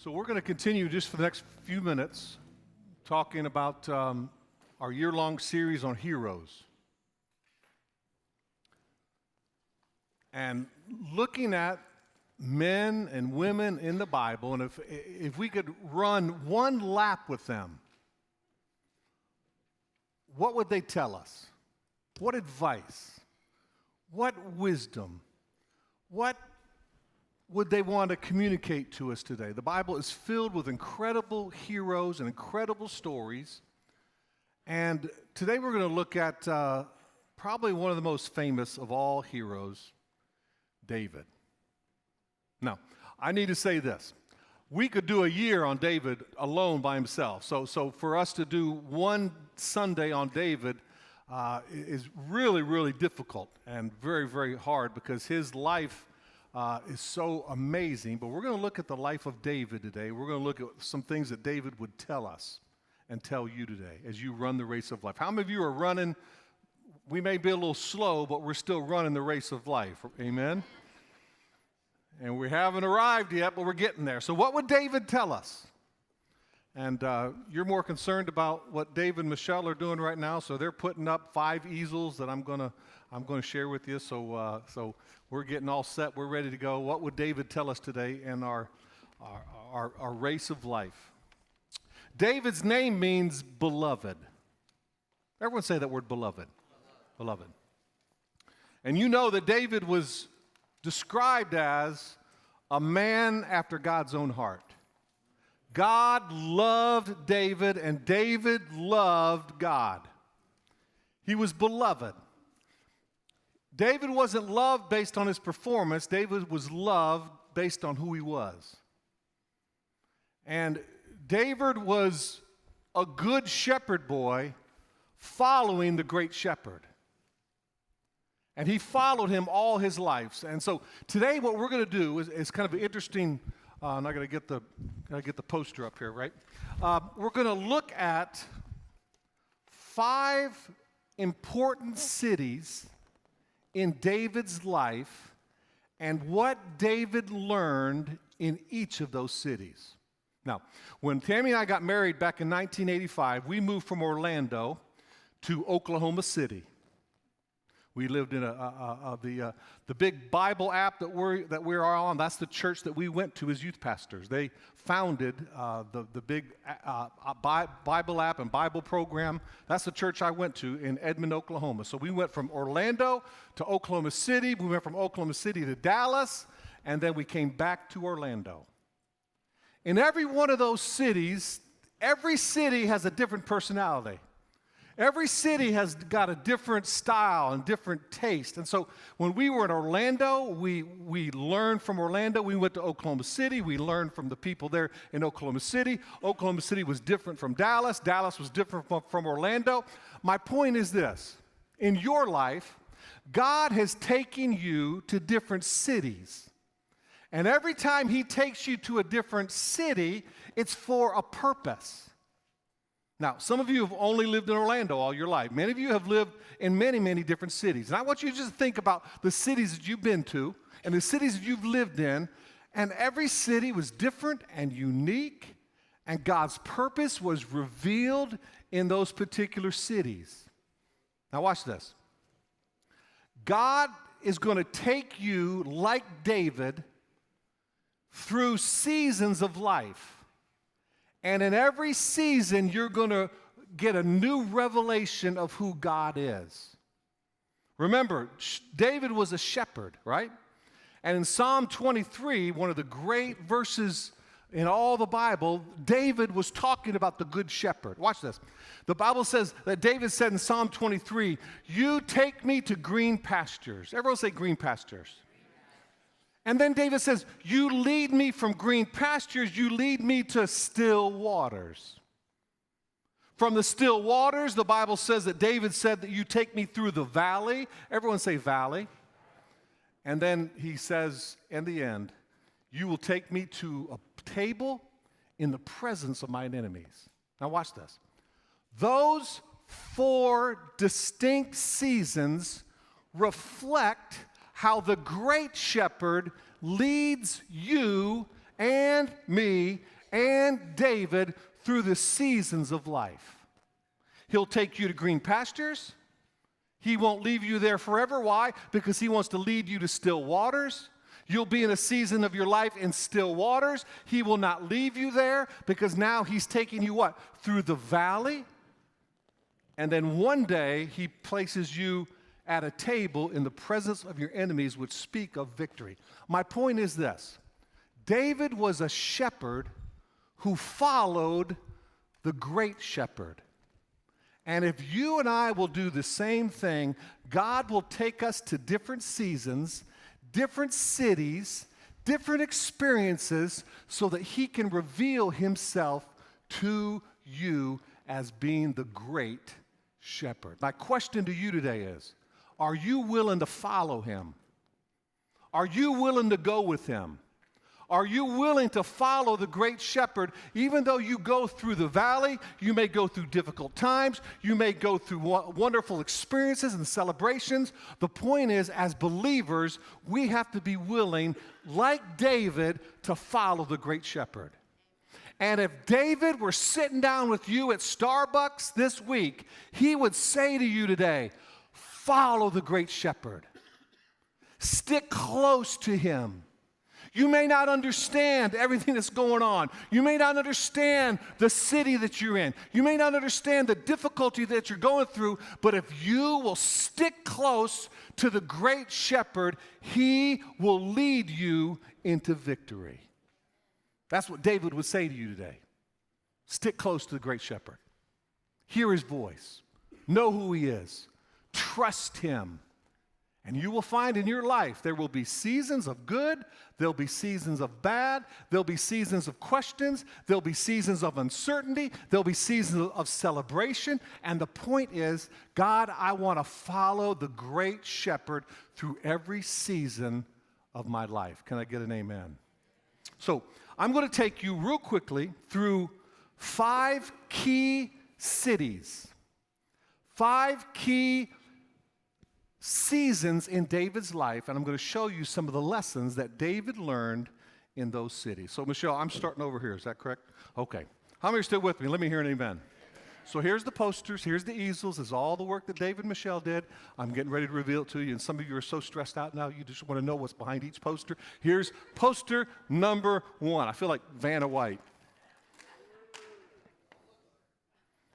So, we're going to continue just for the next few minutes talking about um, our year long series on heroes. And looking at men and women in the Bible, and if, if we could run one lap with them, what would they tell us? What advice? What wisdom? What would they want to communicate to us today? The Bible is filled with incredible heroes and incredible stories. And today we're going to look at uh, probably one of the most famous of all heroes, David. Now, I need to say this. We could do a year on David alone by himself. So, so for us to do one Sunday on David uh, is really, really difficult and very, very hard because his life uh, is so amazing. But we're going to look at the life of David today. We're going to look at some things that David would tell us and tell you today as you run the race of life. How many of you are running? We may be a little slow, but we're still running the race of life. Amen? And we haven't arrived yet, but we're getting there. So, what would David tell us? And uh, you're more concerned about what Dave and Michelle are doing right now. So they're putting up five easels that I'm going to I'm going to share with you. So, uh, so we're getting all set. We're ready to go. What would David tell us today in our, our, our, our race of life? David's name means beloved. Everyone say that word beloved. Beloved. beloved. And you know that David was described as a man after God's own heart. God loved David, and David loved God. He was beloved. David wasn't loved based on his performance, David was loved based on who he was. And David was a good shepherd boy following the great shepherd. And he followed him all his life. And so today, what we're going to do is, is, kind of an interesting. Uh, I'm not going to get the get the poster up here, right? Uh, we're going to look at five important cities in David's life and what David learned in each of those cities. Now, when Tammy and I got married back in 1985, we moved from Orlando to Oklahoma City. We lived in a, a, a, the, uh, the big Bible app that we're, that we're on. That's the church that we went to as youth pastors. They founded uh, the, the big uh, uh Bible app and Bible program. That's the church I went to in Edmond, Oklahoma. So we went from Orlando to Oklahoma City. We went from Oklahoma City to Dallas, and then we came back to Orlando. In every one of those cities, every city has a different personality. Every city has got a different style and different taste. And so when we were in Orlando, we, we learned from Orlando. We went to Oklahoma City. We learned from the people there in Oklahoma City. Oklahoma City was different from Dallas. Dallas was different from, from Orlando. My point is this in your life, God has taken you to different cities. And every time He takes you to a different city, it's for a purpose. Now, some of you have only lived in Orlando all your life. Many of you have lived in many, many different cities. And I want you to just think about the cities that you've been to and the cities that you've lived in. And every city was different and unique, and God's purpose was revealed in those particular cities. Now, watch this. God is going to take you, like David, through seasons of life. And in every season, you're going to get a new revelation of who God is. Remember, David was a shepherd, right? And in Psalm 23, one of the great verses in all the Bible, David was talking about the good shepherd. Watch this. The Bible says that David said in Psalm 23, You take me to green pastures. Everyone say green pastures. And then David says, You lead me from green pastures, you lead me to still waters. From the still waters, the Bible says that David said that you take me through the valley. Everyone say valley. And then he says, in the end, you will take me to a table in the presence of mine enemies. Now, watch this. Those four distinct seasons reflect how the great shepherd leads you and me and David through the seasons of life. He'll take you to green pastures. He won't leave you there forever. Why? Because he wants to lead you to still waters. You'll be in a season of your life in still waters. He will not leave you there because now he's taking you what? Through the valley. And then one day he places you at a table in the presence of your enemies, would speak of victory. My point is this David was a shepherd who followed the great shepherd. And if you and I will do the same thing, God will take us to different seasons, different cities, different experiences, so that He can reveal Himself to you as being the great shepherd. My question to you today is Are you willing to follow Him? Are you willing to go with Him? Are you willing to follow the great shepherd even though you go through the valley? You may go through difficult times. You may go through wonderful experiences and celebrations. The point is, as believers, we have to be willing, like David, to follow the great shepherd. And if David were sitting down with you at Starbucks this week, he would say to you today, Follow the great shepherd, stick close to him. You may not understand everything that's going on. You may not understand the city that you're in. You may not understand the difficulty that you're going through, but if you will stick close to the great shepherd, he will lead you into victory. That's what David would say to you today. Stick close to the great shepherd. Hear his voice. Know who he is. Trust him. And you will find in your life there will be seasons of good, there'll be seasons of bad, there'll be seasons of questions, there'll be seasons of uncertainty, there'll be seasons of celebration. And the point is, God, I want to follow the great shepherd through every season of my life. Can I get an amen? So I'm going to take you real quickly through five key cities, five key seasons in David's life, and I'm going to show you some of the lessons that David learned in those cities. So, Michelle, I'm starting over here. Is that correct? Okay. How many are still with me? Let me hear an amen. So here's the posters, here's the easels, this is all the work that David and Michelle did. I'm getting ready to reveal it to you, and some of you are so stressed out now, you just want to know what's behind each poster. Here's poster number one. I feel like Vanna White.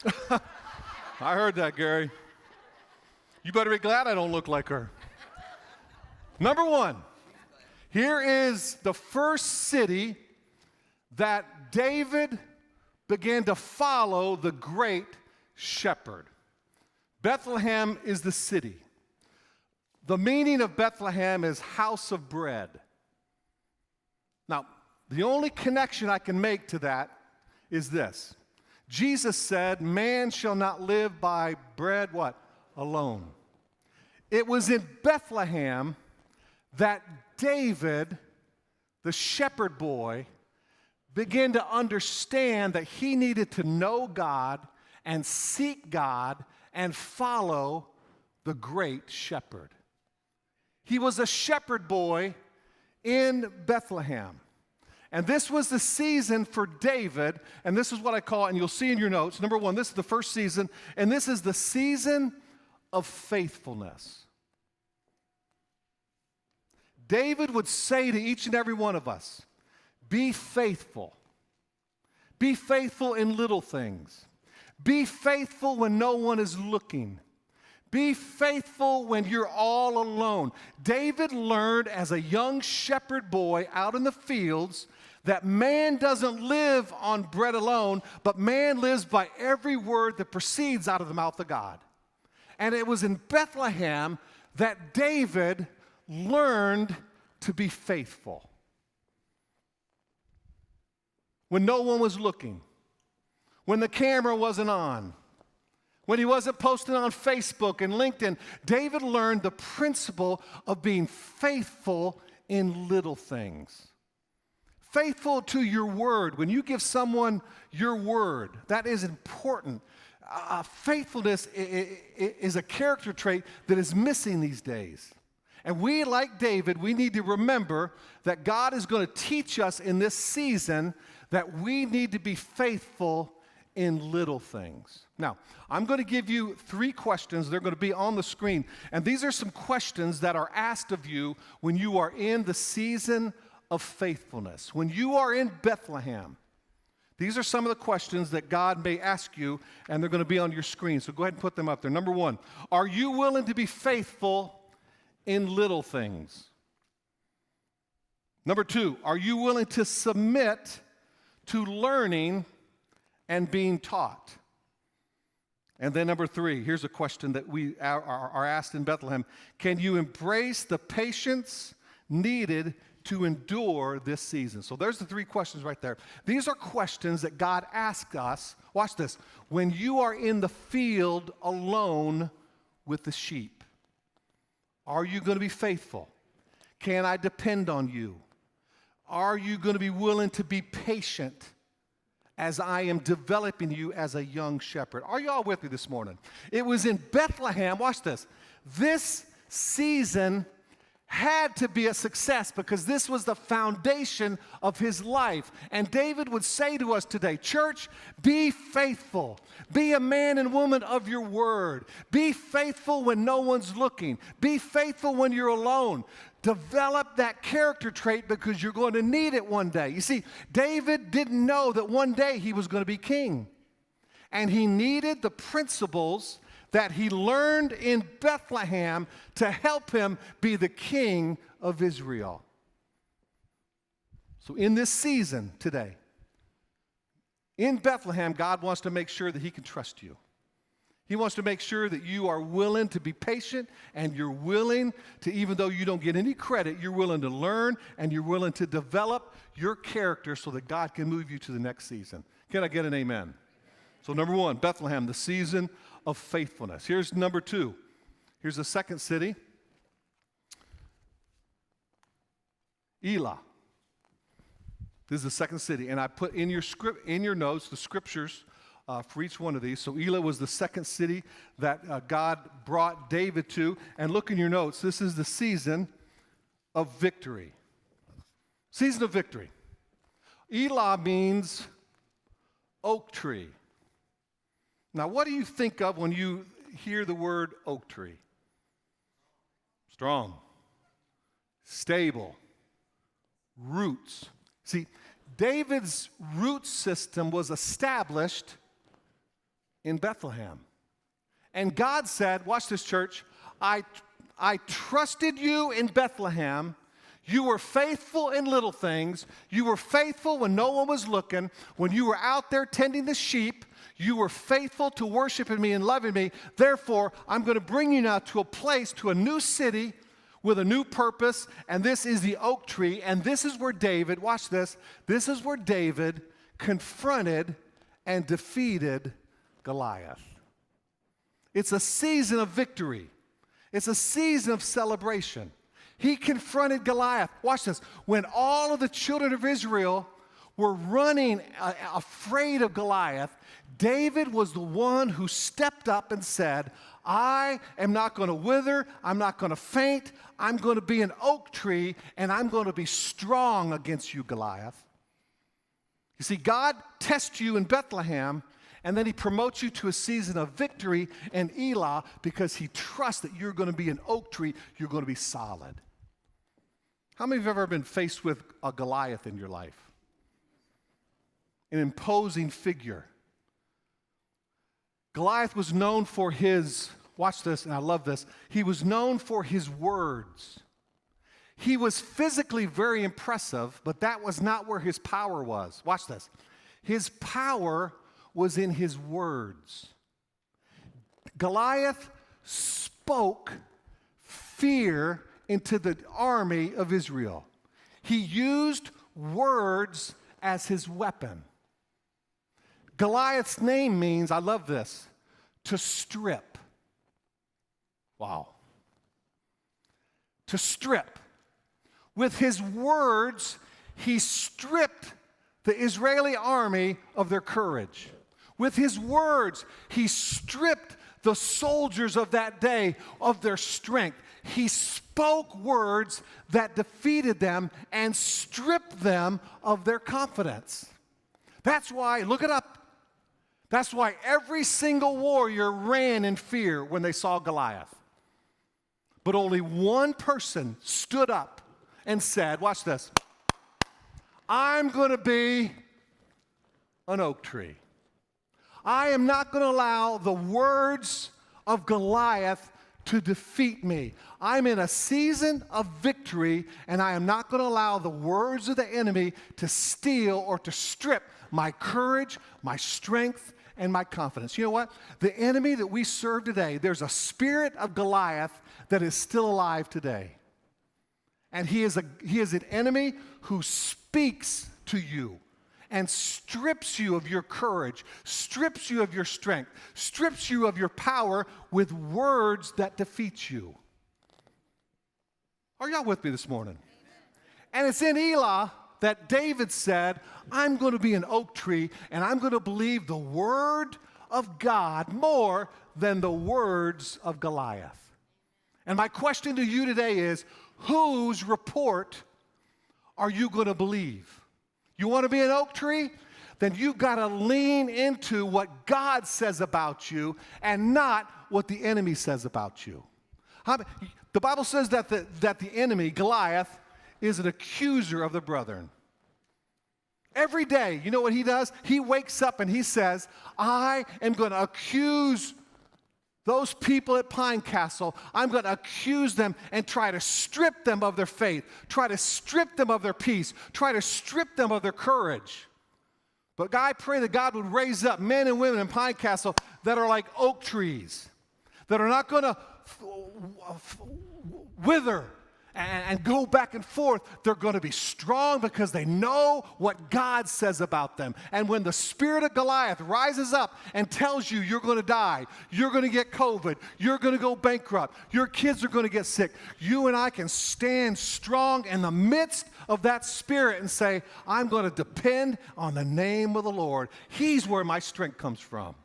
I heard that, Gary. You better be glad I don't look like her. Number one, here is the first city that David began to follow the great shepherd. Bethlehem is the city. The meaning of Bethlehem is house of bread. Now, the only connection I can make to that is this Jesus said, Man shall not live by bread, what? Alone. It was in Bethlehem that David, the shepherd boy, began to understand that he needed to know God and seek God and follow the great shepherd. He was a shepherd boy in Bethlehem. And this was the season for David, and this is what I call, and you'll see in your notes. Number one, this is the first season, and this is the season of faithfulness. David would say to each and every one of us, Be faithful. Be faithful in little things. Be faithful when no one is looking. Be faithful when you're all alone. David learned as a young shepherd boy out in the fields that man doesn't live on bread alone, but man lives by every word that proceeds out of the mouth of God. And it was in Bethlehem that David learned to be faithful. When no one was looking, when the camera wasn't on, when he wasn't posting on Facebook and LinkedIn, David learned the principle of being faithful in little things. Faithful to your word. When you give someone your word, that is important uh, faithfulness is a character trait that is missing these days. And we, like David, we need to remember that God is going to teach us in this season that we need to be faithful in little things. Now, I'm going to give you three questions. They're going to be on the screen. And these are some questions that are asked of you when you are in the season of faithfulness. When you are in Bethlehem, these are some of the questions that God may ask you, and they're going to be on your screen. So go ahead and put them up there. Number one Are you willing to be faithful in little things? Number two, are you willing to submit to learning and being taught? And then, number three, here's a question that we are, asked in Bethlehem Can you embrace the patience needed to endure this season? So, there's the three questions right there. These are questions that God asks us. Watch this. When you are in the field alone with the sheep, are you going to be faithful? Can I depend on you? Are you going to be willing to be patient as I am developing you as a young shepherd? Are you all with me this morning? It was in Bethlehem, watch this. This season had to be a success because this was the foundation of his life. And David would say to us today, Church, be faithful. Be a man and woman of your word. Be faithful when no one's looking. Be faithful when you're alone. Develop that character trait because you're going to need it one day. You see, David didn't know that one day he was going to be king. And he needed the principles that he learned in Bethlehem to help him be the king of Israel. So, in this season today, in Bethlehem, God wants to make sure that he can trust you. He wants to make sure that you are willing to be patient and you're willing to, even though you don't get any credit, you're willing to learn and you're willing to develop your character so that God can move you to the next season. Can I get an amen? So, number one, Bethlehem, the season of faithfulness. Here's number two. Here's the second city Elah. This is the second city. And I put in your script, in your notes, the scriptures uh, for each one of these. So Elah was the second city that uh, God brought David to. And look in your notes. This is the season of victory. Season of victory. Elah means oak tree. Now, what do you think of when you hear the word oak tree? Strong, stable, roots. See, David's root system was established in Bethlehem. And God said, Watch this, church, I, I trusted you in Bethlehem. You were faithful in little things. You were faithful when no one was looking. When you were out there tending the sheep, you were faithful to worshiping me and loving me. Therefore, I'm going to bring you now to a place, to a new city with a new purpose. And this is the oak tree. And this is where David, watch this, this is where David confronted and defeated Goliath. It's a season of victory, it's a season of celebration. He confronted Goliath. Watch this. When all of the children of Israel were running uh, afraid of Goliath, David was the one who stepped up and said, I am not going to wither, I'm not going to faint, I'm going to be an oak tree, and I'm going to be strong against you, Goliath. You see, God tests you in Bethlehem, and then He promotes you to a season of victory in Elah because He trusts that you're going to be an oak tree, you're going to be solid. How many of you have ever been faced with a Goliath in your life? An imposing figure Goliath was known for his, watch this, and I love this, he was known for his words. He was physically very impressive, but that was not where his power was. Watch this. His power was in his words. Goliath spoke fear into the army of Israel. He used words as his weapon. Goliath's name means, I love this, to strip. Wow. To strip. With his words, he stripped the Israeli army of their courage. With his words, he stripped the soldiers of that day of their strength. He spoke words that defeated them and stripped them of their confidence. That's why, look it up. That's why every single warrior ran in fear when they saw Goliath. But only one person stood up and said, Watch this, I'm going to be an oak tree. I am not going to allow the words of Goliath to defeat me. I'm in a season of victory, and I am not going to allow the words of the enemy to steal or to strip my courage, my strength, and my confidence. You know what? The enemy that we serve today, there's a spirit of Goliath that is still alive today. And he is, a, he is an enemy who speaks to you and strips you of your courage, strips you of your strength, strips you of your power with words that defeat you. Are y'all with me this morning? And it's in Elah that David said, I'm going to be an oak tree and I'm going to believe the word of God more than the words of Goliath. And my question to you today is whose report are you going to believe? You want to be an oak tree? Then you've got to lean into what God says about you and not what the enemy says about you. The Bible says that the, that the enemy, Goliath, is an accuser of the brethren. Every day, you know what he does? He wakes up and he says, I am going to accuse those people at Pine Castle, I'm going to accuse them and try to strip them of their faith, try to strip them of their peace, try to strip them of their courage. But God, I pray that God would raise up men and women in Pine Castle that are like oak trees, that are not going to wither and, and go back and forth, they're going to be strong because they know what God says about them. And when the spirit of Goliath rises up and tells you you're going to die, you're going to get COVID, you're going to go bankrupt, your kids are going to get sick, you and I can stand strong in the midst of that spirit and say, I'm going to depend on the name of the Lord. He's where my strength comes from.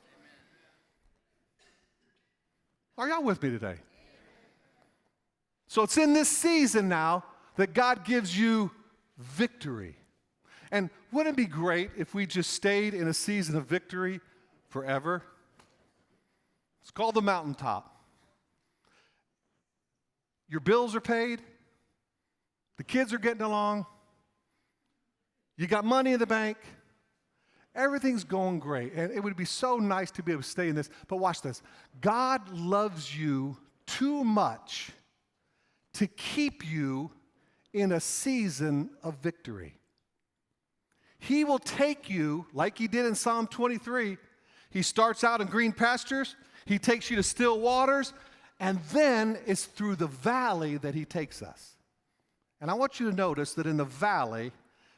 Are y'all with me today? So it's in this season now that God gives you victory. And wouldn't it be great if we just stayed in a season of victory forever? It's called the mountaintop. Your bills are paid, the kids are getting along, you got money in the bank, everything's going great. And it would be so nice to be able to stay in this. But watch this God loves you too much to keep you in a season of victory. He will take you, like he did in Psalm 23. He starts out in green pastures, he takes you to still waters, and then it's through the valley that he takes us. And I want you to notice that in the valley,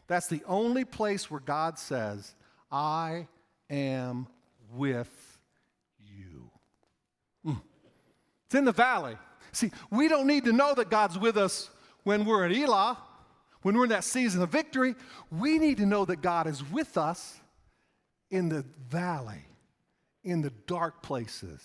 that's the only place where God says, I am with you. Mm. It's in the valley. See, we don't need to know that God's with us when we're in Elah, when we're in that season of victory. We need to know that God is with us in the valley, in the dark places,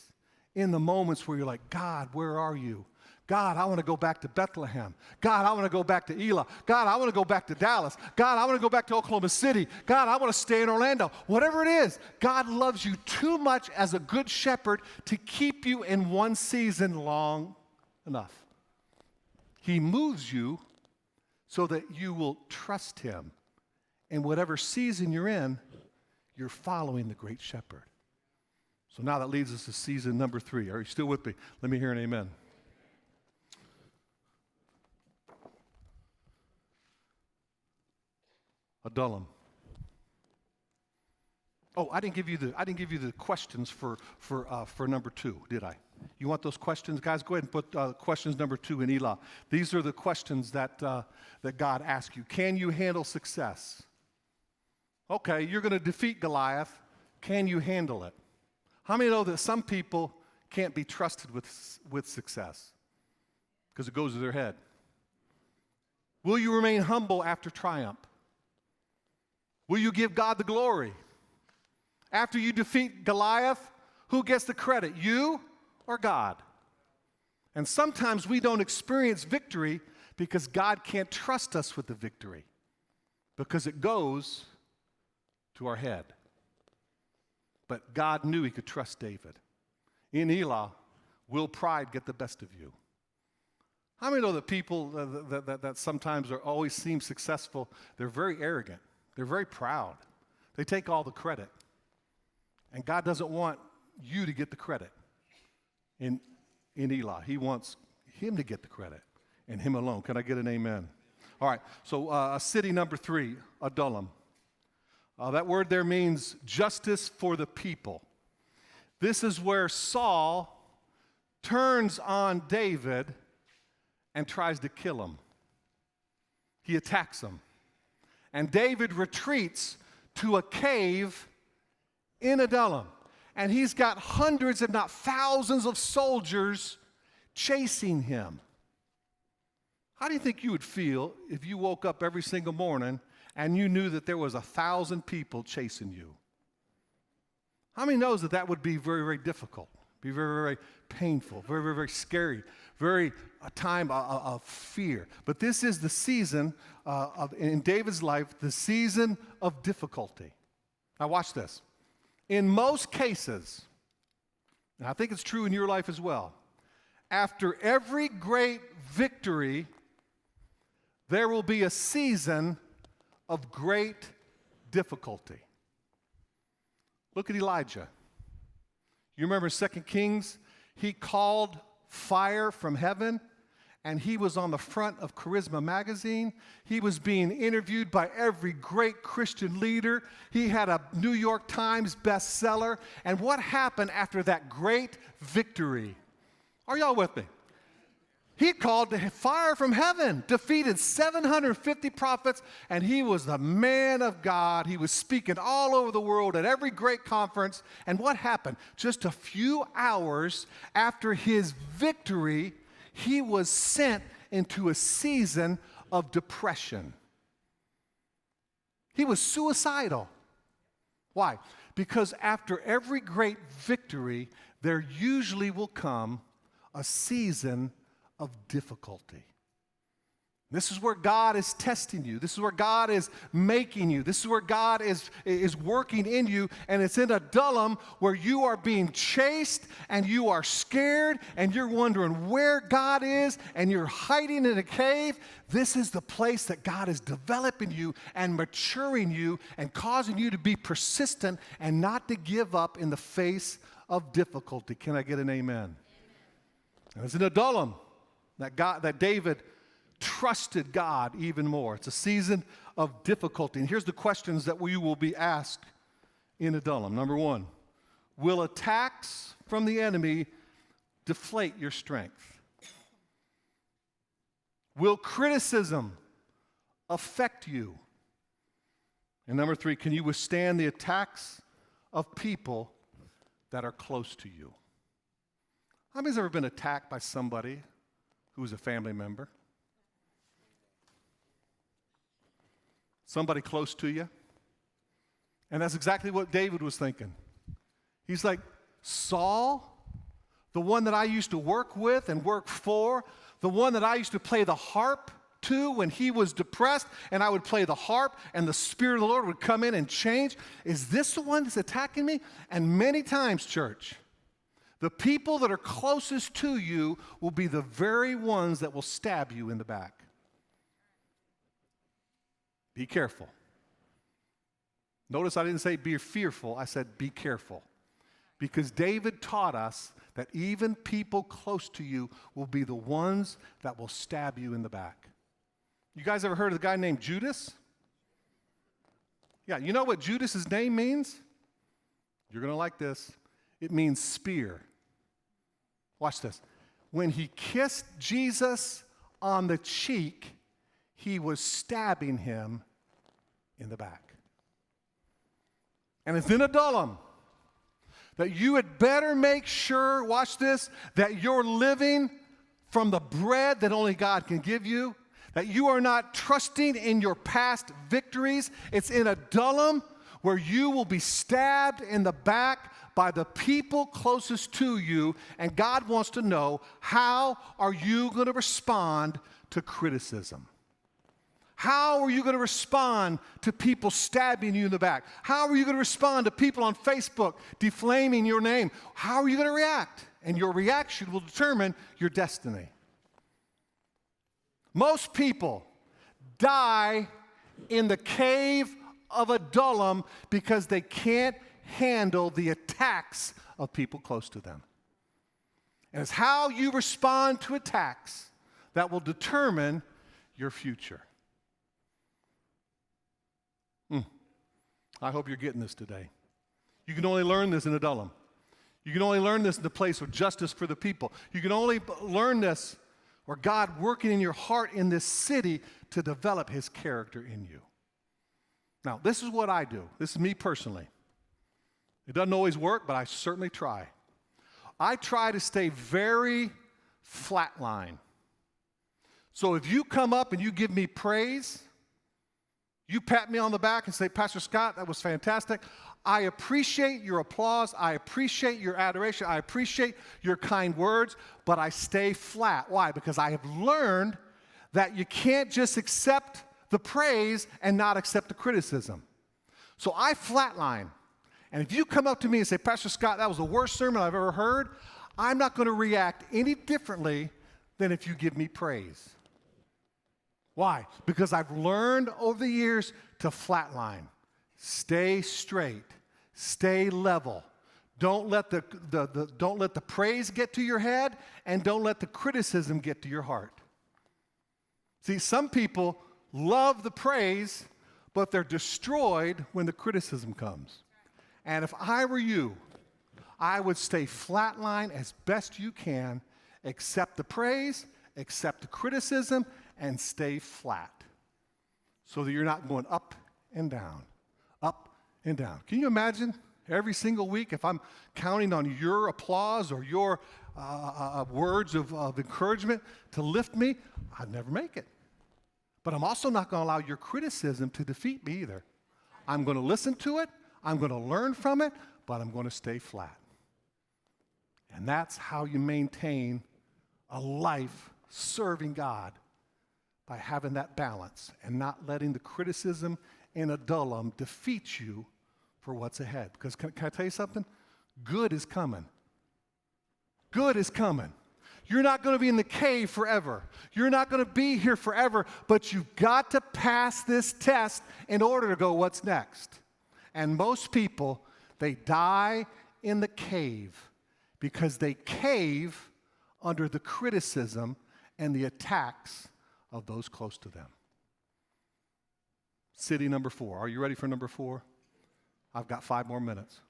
in the moments where you're like, God, where are you? God, I want to go back to Bethlehem. God, I want to go back to Elah. God, I want to go back to Dallas. God, I want to go back to Oklahoma City. God, I want to stay in Orlando. Whatever it is, God loves you too much as a good shepherd to keep you in one season long enough. He moves you so that you will trust him. And whatever season you're in, you're following the great shepherd. So now that leads us to season number three. Are you still with me? Let me hear an amen. Adullam. Oh, I didn't give you the I didn't give you the questions for for uh, for number two, did I? You want those questions, guys? Go ahead and put uh, questions number two in Elah. These are the questions that uh, that God asks you. Can you handle success? Okay, you're going to defeat Goliath. Can you handle it? How many know that some people can't be trusted with with success because it goes to their head? Will you remain humble after triumph? Will you give God the glory? After you defeat Goliath, Who gets the credit, you or God? And sometimes we don't experience victory because God can't trust us with the victory because it goes to our head. But God knew he could trust David. In Elah, will pride get the best of you? How many know that people uh, that, that, that, that sometimes are always seem successful, they're very arrogant, they're very proud, they take all the credit. And God doesn't want you to get the credit in, in Elah. He wants him to get the credit and him alone. Can I get an amen? All right, so uh, city number three, Adullam. Uh, that word there means justice for the people. This is where Saul turns on David and tries to kill him. He attacks him. And David retreats to a cave in Adullam. And he's got hundreds, if not thousands, of soldiers chasing him. How do you think you would feel if you woke up every single morning and you knew that there was a thousand people chasing you? How many knows that that would be very, very difficult, be very, very painful, very, very, very scary, very a time of, of fear. But this is the season uh, of, in David's life, the season of difficulty. Now, watch this. In most cases, and I think it's true in your life as well, after every great victory, there will be a season of great difficulty. Look at Elijah. You remember 2 Kings? He called fire from heaven and he was on the front of Charisma magazine. He was being interviewed by every great Christian leader. He had a New York Times bestseller. And what happened after that great victory? Are y'all with me? He called the fire from heaven, defeated 750 prophets, and he was the man of God. He was speaking all over the world at every great conference. And what happened? Just a few hours after his victory, he was sent into a season of depression. He was suicidal. Why? Because after every great victory, there usually will come a season of difficulty. This is where God is testing you. This is where God is making you. This is where God is, is working in you. And it's in a Adullam where you are being chased and you are scared and you're wondering where God is and you're hiding in a cave. This is the place that God is developing you and maturing you and causing you to be persistent and not to give up in the face of difficulty. Can I get an amen? And it's in Adullam that, God, that David trusted God even more. It's a season of difficulty. And here's the questions that we will be asked in Adullam. Number one, will attacks from the enemy deflate your strength? Will criticism affect you? And number three, can you withstand the attacks of people that are close to you? How many's ever been attacked by somebody who's a family member? Somebody close to you? And that's exactly what David was thinking. He's like, Saul, the one that I used to work with and work for, the one that I used to play the harp to when he was depressed, and I would play the harp, and the Spirit of the Lord would come in and change. Is this the one that's attacking me? And many times, church, the people that are closest to you will be the very ones that will stab you in the back. Be careful. Notice I didn't say be fearful, I said be careful. Because David taught us that even people close to you will be the ones that will stab you in the back. You guys ever heard of a guy named Judas? Yeah, you know what Judas's name means? You're going to like this. It means spear. Watch this. When he kissed Jesus on the cheek, he was stabbing him in the back. And it's in Adullam that you had better make sure, watch this, that you're living from the bread that only God can give you, that you are not trusting in your past victories. It's in Adullam where you will be stabbed in the back by the people closest to you, and God wants to know how are you going to respond to criticism? How are you going to respond to people stabbing you in the back? How are you going to respond to people on Facebook defaming your name? How are you going to react? And your reaction will determine your destiny. Most people die in the cave of Adullam because they can't handle the attacks of people close to them. And it's how you respond to attacks that will determine your future. I hope you're getting this today. You can only learn this in Adullam. You can only learn this in the place of justice for the people. You can only learn this or God working in your heart in this city to develop his character in you. Now, this is what I do. This is me personally. It doesn't always work, but I certainly try. I try to stay very flatline. So if you come up and you give me praise, you pat me on the back and say, Pastor Scott, that was fantastic. I appreciate your applause. I appreciate your adoration. I appreciate your kind words, but I stay flat. Why? Because I have learned that you can't just accept the praise and not accept the criticism. So I flatline. And if you come up to me and say, Pastor Scott, that was the worst sermon I've ever heard, I'm not going to react any differently than if you give me praise. Why? Because I've learned over the years to flatline, stay straight, stay level. Don't let the, the, the, don't let the praise get to your head, and don't let the criticism get to your heart. See, some people love the praise, but they're destroyed when the criticism comes. And if I were you, I would stay flatline as best you can, accept the praise, accept the criticism, and stay flat so that you're not going up and down, up and down. Can you imagine every single week if I'm counting on your applause or your uh, uh, uh, words of, of encouragement to lift me? I'd never make it. But I'm also not going to allow your criticism to defeat me either. I'm going to listen to it, I'm going to learn from it, but I'm going to stay flat. And that's how you maintain a life serving God by having that balance and not letting the criticism and Adullam defeat you for what's ahead. Because can, can I tell you something? Good is coming. Good is coming. You're not going to be in the cave forever. You're not going to be here forever, but you've got to pass this test in order to go what's next. And most people, they die in the cave because they cave under the criticism and the attacks of those close to them. City number four. Are you ready for number four? I've got five more minutes.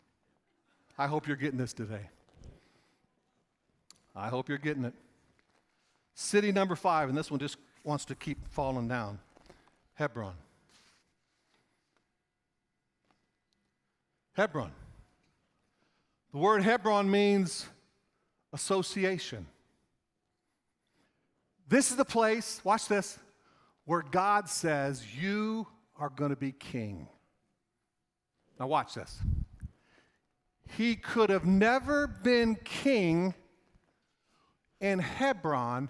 I hope you're getting this today. I hope you're getting it. City number five, and this one just wants to keep falling down Hebron. Hebron. The word Hebron means association. This is the place, watch this, where God says, You are going to be king. Now, watch this. He could have never been king in Hebron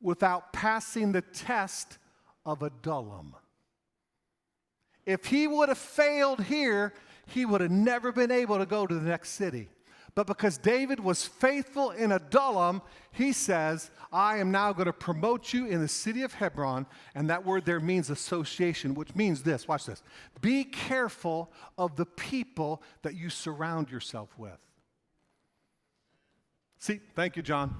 without passing the test of Adullam. If he would have failed here, he would have never been able to go to the next city. But because David was faithful in Adullam, he says, I am now going to promote you in the city of Hebron. And that word there means association, which means this watch this. Be careful of the people that you surround yourself with. See, thank you, John.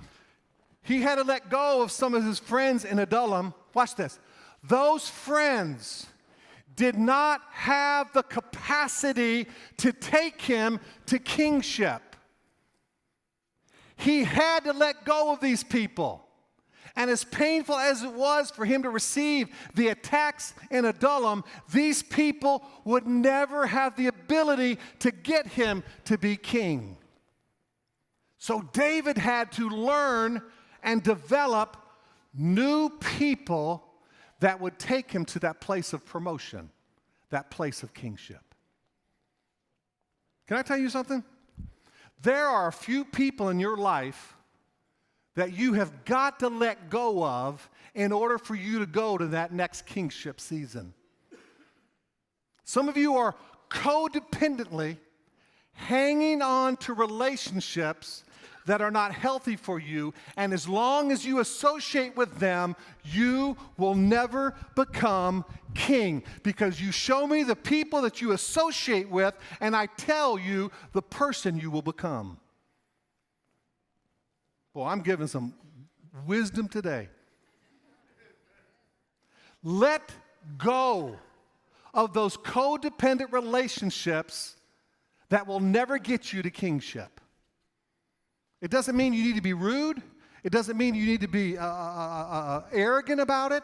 He had to let go of some of his friends in Adullam. Watch this. Those friends did not have the capacity to take him to kingship. He had to let go of these people. And as painful as it was for him to receive the attacks in Adullam, these people would never have the ability to get him to be king. So David had to learn and develop new people that would take him to that place of promotion, that place of kingship. Can I tell you something? There are a few people in your life that you have got to let go of in order for you to go to that next kingship season. Some of you are codependently hanging on to relationships that are not healthy for you, and as long as you associate with them, you will never become king because you show me the people that you associate with, and I tell you the person you will become. Well, I'm giving some wisdom today. Let go of those codependent relationships that will never get you to kingship. It doesn't mean you need to be rude. It doesn't mean you need to be uh, uh, uh, uh, arrogant about it.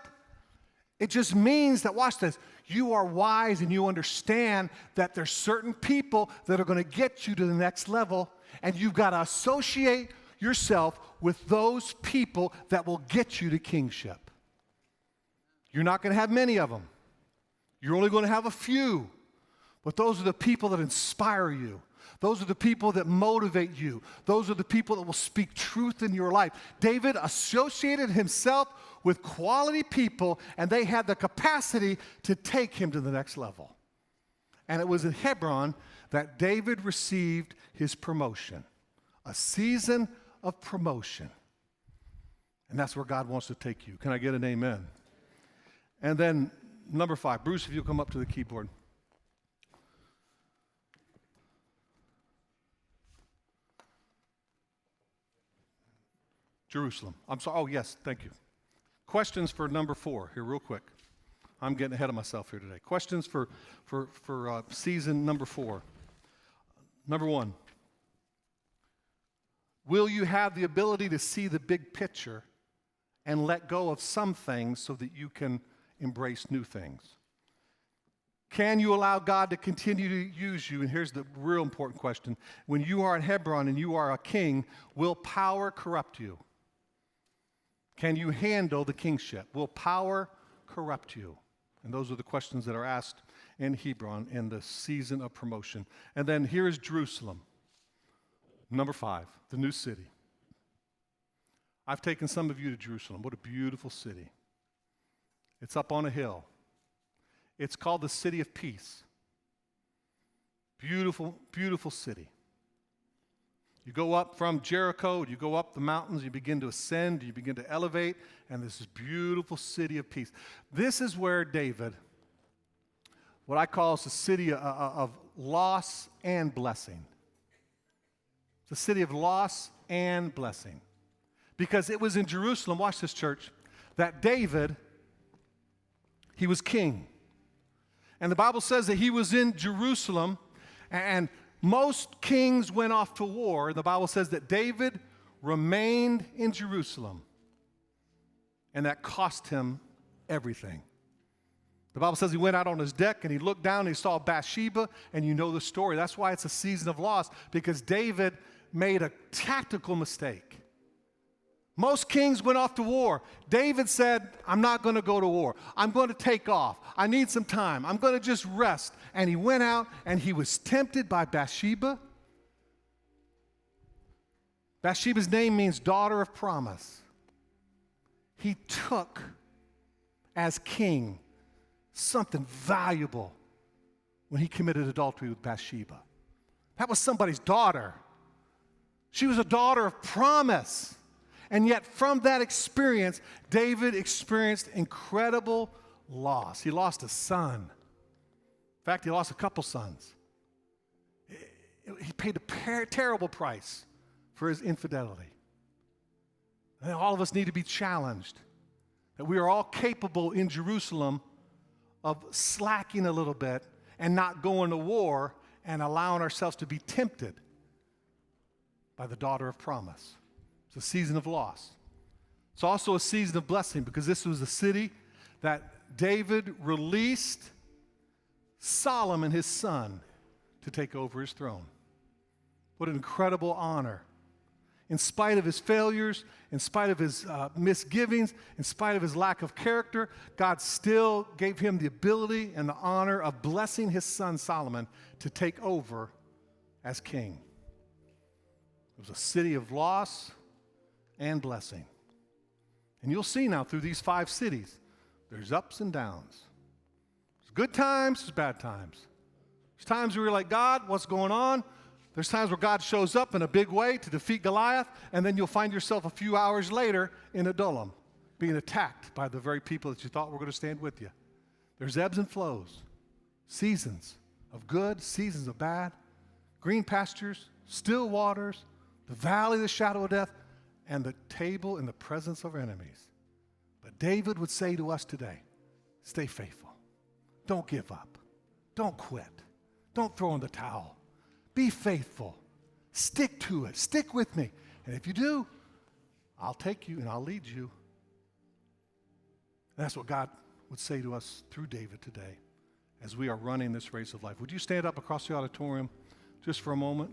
It just means that, watch this, you are wise and you understand that there's certain people that are going to get you to the next level, and you've got to associate yourself with those people that will get you to kingship. You're not going to have many of them, you're only going to have a few, but those are the people that inspire you. Those are the people that motivate you. Those are the people that will speak truth in your life. David associated himself with quality people, and they had the capacity to take him to the next level. And it was in Hebron that David received his promotion a season of promotion. And that's where God wants to take you. Can I get an amen? And then, number five, Bruce, if you'll come up to the keyboard. Jerusalem. I'm sorry. Oh, yes, thank you. Questions for number four here, real quick. I'm getting ahead of myself here today. Questions for, for, for uh, season number four. Number one Will you have the ability to see the big picture and let go of some things so that you can embrace new things? Can you allow God to continue to use you? And here's the real important question when you are in Hebron and you are a king, will power corrupt you? Can you handle the kingship? Will power corrupt you? And those are the questions that are asked in Hebron in the season of promotion. And then here is Jerusalem. Number five, the new city. I've taken some of you to Jerusalem. What a beautiful city. It's up on a hill. It's called the City of Peace. Beautiful, beautiful city. You go up from Jericho, you go up the mountains, you begin to ascend, you begin to elevate, and this is beautiful city of peace. This is where David, what I call is the city of loss and blessing. It's a city of loss and blessing. Because it was in Jerusalem, watch this church, that David, he was king. And the Bible says that he was in Jerusalem and most kings went off to war. The Bible says that David remained in Jerusalem, and that cost him everything. The Bible says he went out on his deck and he looked down and he saw Bathsheba, and you know the story. That's why it's a season of loss, because David made a tactical mistake. Most kings went off to war. David said, I'm not going to go to war. I'm going to take off. I need some time. I'm going to just rest. And he went out and he was tempted by Bathsheba. Bathsheba's name means daughter of promise. He took as king something valuable when he committed adultery with Bathsheba. That was somebody's daughter. She was a daughter of promise. And yet, from that experience, David experienced incredible loss. He lost a son. In fact, he lost a couple sons. He paid a terrible price for his infidelity. And all of us need to be challenged that we are all capable in Jerusalem of slacking a little bit and not going to war and allowing ourselves to be tempted by the daughter of promise. It's a season of loss. It's also a season of blessing because this was a city that David released Solomon, his son, to take over his throne. What an incredible honor. In spite of his failures, in spite of his uh, misgivings, in spite of his lack of character, God still gave him the ability and the honor of blessing his son Solomon to take over as king. It was a city of loss and blessing. And you'll see now through these five cities, there's ups and downs. There's good times, there's bad times. There's times where you're like, God, what's going on? There's times where God shows up in a big way to defeat Goliath, and then you'll find yourself a few hours later in Adullam being attacked by the very people that you thought were going to stand with you. There's ebbs and flows, seasons of good, seasons of bad, green pastures, still waters, the valley of the shadow of death, and the table in the presence of our enemies. But David would say to us today stay faithful. Don't give up. Don't quit. Don't throw in the towel. Be faithful. Stick to it. Stick with me. And if you do, I'll take you and I'll lead you. And that's what God would say to us through David today as we are running this race of life. Would you stand up across the auditorium just for a moment?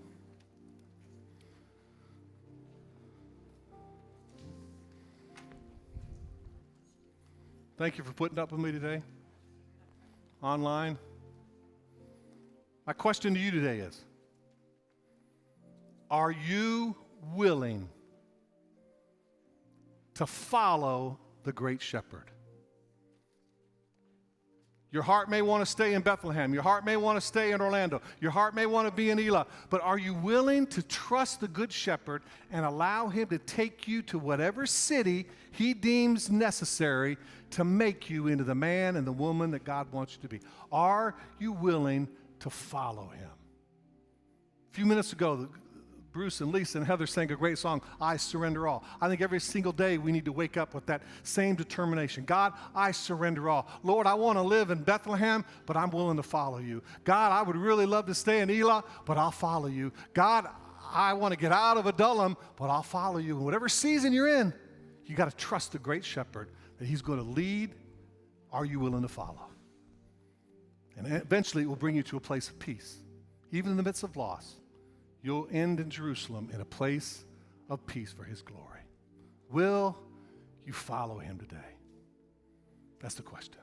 Thank you for putting up with me today. Online. My question to you today is Are you willing to follow the great shepherd? Your heart may want to stay in Bethlehem. Your heart may want to stay in Orlando. Your heart may want to be in Elah. But are you willing to trust the Good Shepherd and allow him to take you to whatever city he deems necessary to make you into the man and the woman that God wants you to be? Are you willing to follow him? A few minutes ago, Bruce and Lisa and Heather sang a great song, I Surrender All. I think every single day we need to wake up with that same determination. God, I surrender all. Lord, I want to live in Bethlehem, but I'm willing to follow you. God, I would really love to stay in Elah, but I'll follow you. God, I want to get out of Adullam, but I'll follow you. In whatever season you're in, you got to trust the great shepherd that he's going to lead. Are you willing to follow? And eventually it will bring you to a place of peace, even in the midst of loss you'll end in Jerusalem in a place of peace for his glory. Will you follow him today? That's the question.